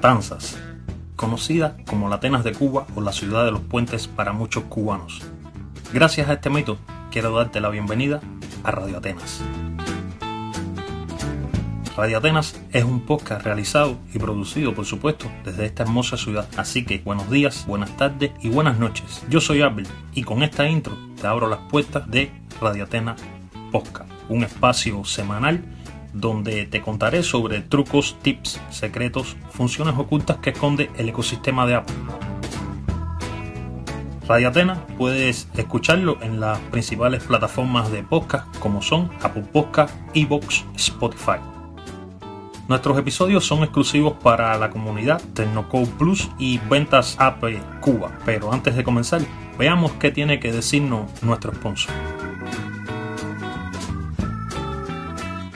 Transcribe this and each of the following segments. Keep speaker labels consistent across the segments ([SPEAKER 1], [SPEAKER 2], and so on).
[SPEAKER 1] Matanzas, conocida como la Atenas de Cuba o la ciudad de los puentes para muchos cubanos. Gracias a este mito, quiero darte la bienvenida a Radio Atenas. Radio Atenas es un podcast realizado y producido, por supuesto, desde esta hermosa ciudad. Así que buenos días, buenas tardes y buenas noches. Yo soy Abel y con esta intro te abro las puertas de Radio Atenas Podcast, un espacio semanal donde te contaré sobre trucos, tips, secretos, funciones ocultas que esconde el ecosistema de Apple. Radio Atena puedes escucharlo en las principales plataformas de podcast como son Apple Podcast, Evox, Spotify. Nuestros episodios son exclusivos para la comunidad Tecnocode Plus y Ventas Apple Cuba. Pero antes de comenzar, veamos qué tiene que decirnos nuestro sponsor.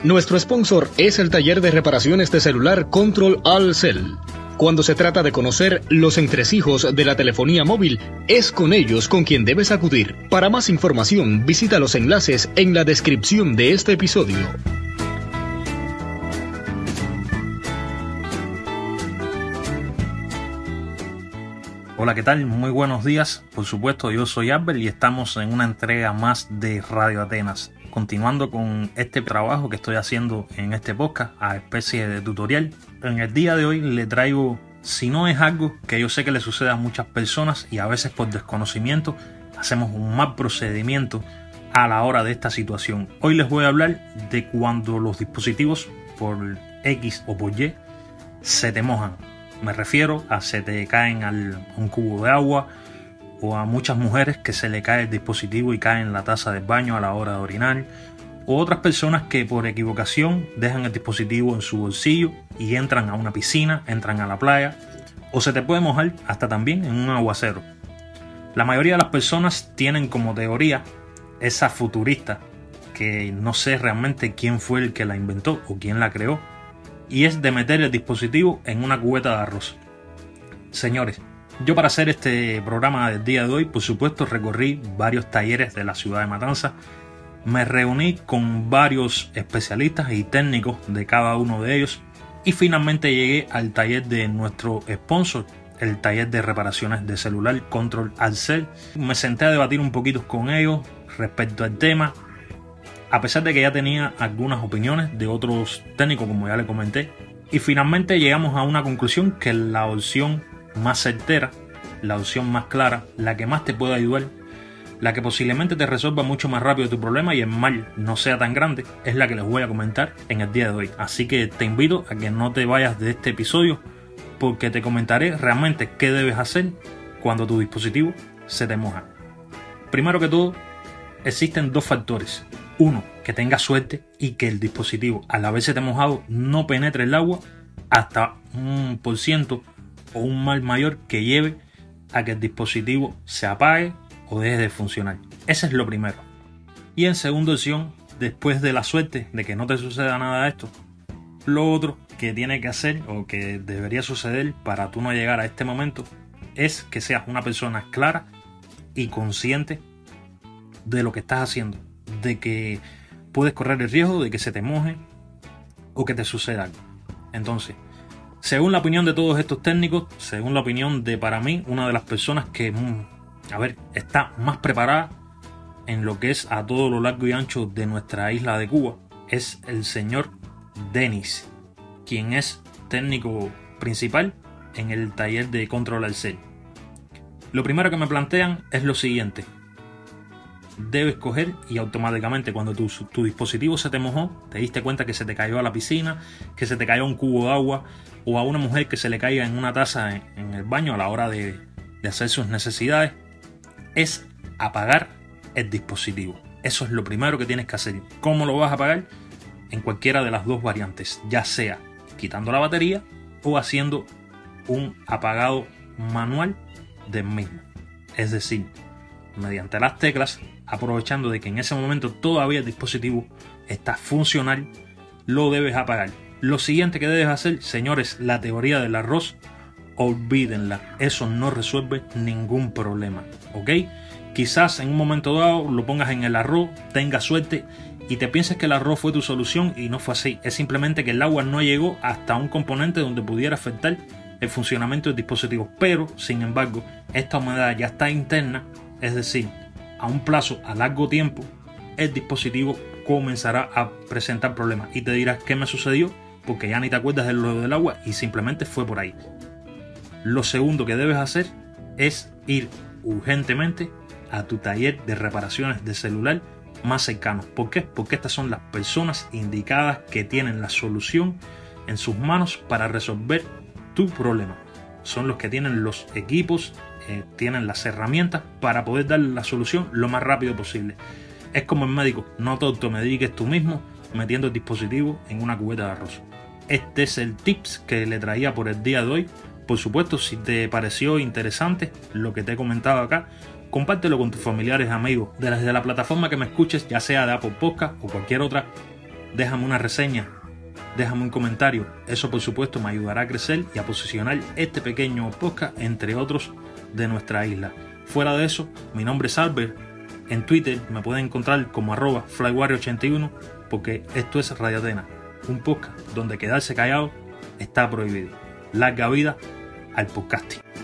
[SPEAKER 2] Nuestro sponsor es el taller de reparaciones de celular Control All Cell. Cuando se trata de conocer los entresijos de la telefonía móvil, es con ellos con quien debes acudir. Para más información, visita los enlaces en la descripción de este episodio.
[SPEAKER 1] Hola, ¿qué tal? Muy buenos días. Por supuesto, yo soy Abel y estamos en una entrega más de Radio Atenas continuando con este trabajo que estoy haciendo en este podcast a especie de tutorial. En el día de hoy le traigo, si no es algo que yo sé que le sucede a muchas personas y a veces por desconocimiento, hacemos un mal procedimiento a la hora de esta situación. Hoy les voy a hablar de cuando los dispositivos por X o por Y se te mojan. Me refiero a se te caen al un cubo de agua, o a muchas mujeres que se le cae el dispositivo y cae en la taza del baño a la hora de orinar, o otras personas que por equivocación dejan el dispositivo en su bolsillo y entran a una piscina, entran a la playa, o se te puede mojar hasta también en un aguacero. La mayoría de las personas tienen como teoría esa futurista, que no sé realmente quién fue el que la inventó o quién la creó, y es de meter el dispositivo en una cubeta de arroz. Señores, yo para hacer este programa del día de hoy, por supuesto, recorrí varios talleres de la ciudad de Matanza. Me reuní con varios especialistas y técnicos de cada uno de ellos y finalmente llegué al taller de nuestro sponsor, el taller de reparaciones de celular Control Alcel. Me senté a debatir un poquito con ellos respecto al tema, a pesar de que ya tenía algunas opiniones de otros técnicos, como ya le comenté, y finalmente llegamos a una conclusión que la opción más certera, la opción más clara, la que más te puede ayudar, la que posiblemente te resuelva mucho más rápido tu problema y el mal no sea tan grande, es la que les voy a comentar en el día de hoy. Así que te invito a que no te vayas de este episodio porque te comentaré realmente qué debes hacer cuando tu dispositivo se te moja. Primero que todo, existen dos factores. Uno, que tengas suerte y que el dispositivo al haberse te mojado no penetre el agua hasta un por ciento o un mal mayor que lleve a que el dispositivo se apague o deje de funcionar. Ese es lo primero. Y en segunda opción, después de la suerte de que no te suceda nada de esto, lo otro que tiene que hacer o que debería suceder para tú no llegar a este momento es que seas una persona clara y consciente de lo que estás haciendo, de que puedes correr el riesgo de que se te moje o que te suceda algo. Entonces, según la opinión de todos estos técnicos, según la opinión de para mí, una de las personas que, mm, a ver, está más preparada en lo que es a todo lo largo y ancho de nuestra isla de Cuba, es el señor Denis, quien es técnico principal en el taller de control al cel. Lo primero que me plantean es lo siguiente. Debes coger y automáticamente cuando tu, tu, dispositivo se te mojó, te diste cuenta que se te cayó a la piscina, que se te cayó un cubo de agua, o a una mujer que se le caiga en una taza en, el baño a la hora de, de hacer sus necesidades, es apagar el dispositivo. Eso es lo primero que tienes que hacer. ¿Cómo lo vas a apagar? En cualquiera de las dos variantes, ya sea quitando la batería o haciendo un apagado manual del mismo. Es decir, mediante las teclas, aprovechando de que en ese momento todavía el dispositivo está funcional, lo debes apagar. Lo siguiente que debes hacer, señores, la teoría del arroz, olvídenla. Eso no resuelve ningún problema, ¿ok? Quizás en un momento dado lo pongas en el arroz, tengas suerte y te pienses que el arroz fue tu solución y no fue así. Es simplemente que el agua no llegó hasta un componente donde pudiera afectar el funcionamiento del dispositivo. Pero, sin embargo, esta humedad ya está interna, es decir, a un plazo a largo tiempo, el dispositivo comenzará a presentar problemas. Y te dirás qué me sucedió, porque ya ni te acuerdas del lo del agua y simplemente fue por ahí. Lo segundo que debes hacer es ir urgentemente a tu taller de reparaciones de celular más cercano. ¿Por qué? Porque estas son las personas indicadas que tienen la solución en sus manos para resolver tu problema. Son los que tienen los equipos, eh, tienen las herramientas para poder dar la solución lo más rápido posible. Es como el médico, no te automediques tú mismo metiendo el dispositivo en una cubeta de arroz. Este es el tips que le traía por el día de hoy. Por supuesto, si te pareció interesante lo que te he comentado acá, compártelo con tus familiares, amigos, desde la plataforma que me escuches, ya sea de Apple Podcast o cualquier otra. Déjame una reseña, déjame un comentario. Eso por supuesto me ayudará a crecer y a posicionar este pequeño podcast entre otros de nuestra isla. Fuera de eso, mi nombre es Albert. En Twitter me pueden encontrar como arroba flywario81 porque esto es Radio Atena, un podcast donde quedarse callado está prohibido. Larga vida al podcasting.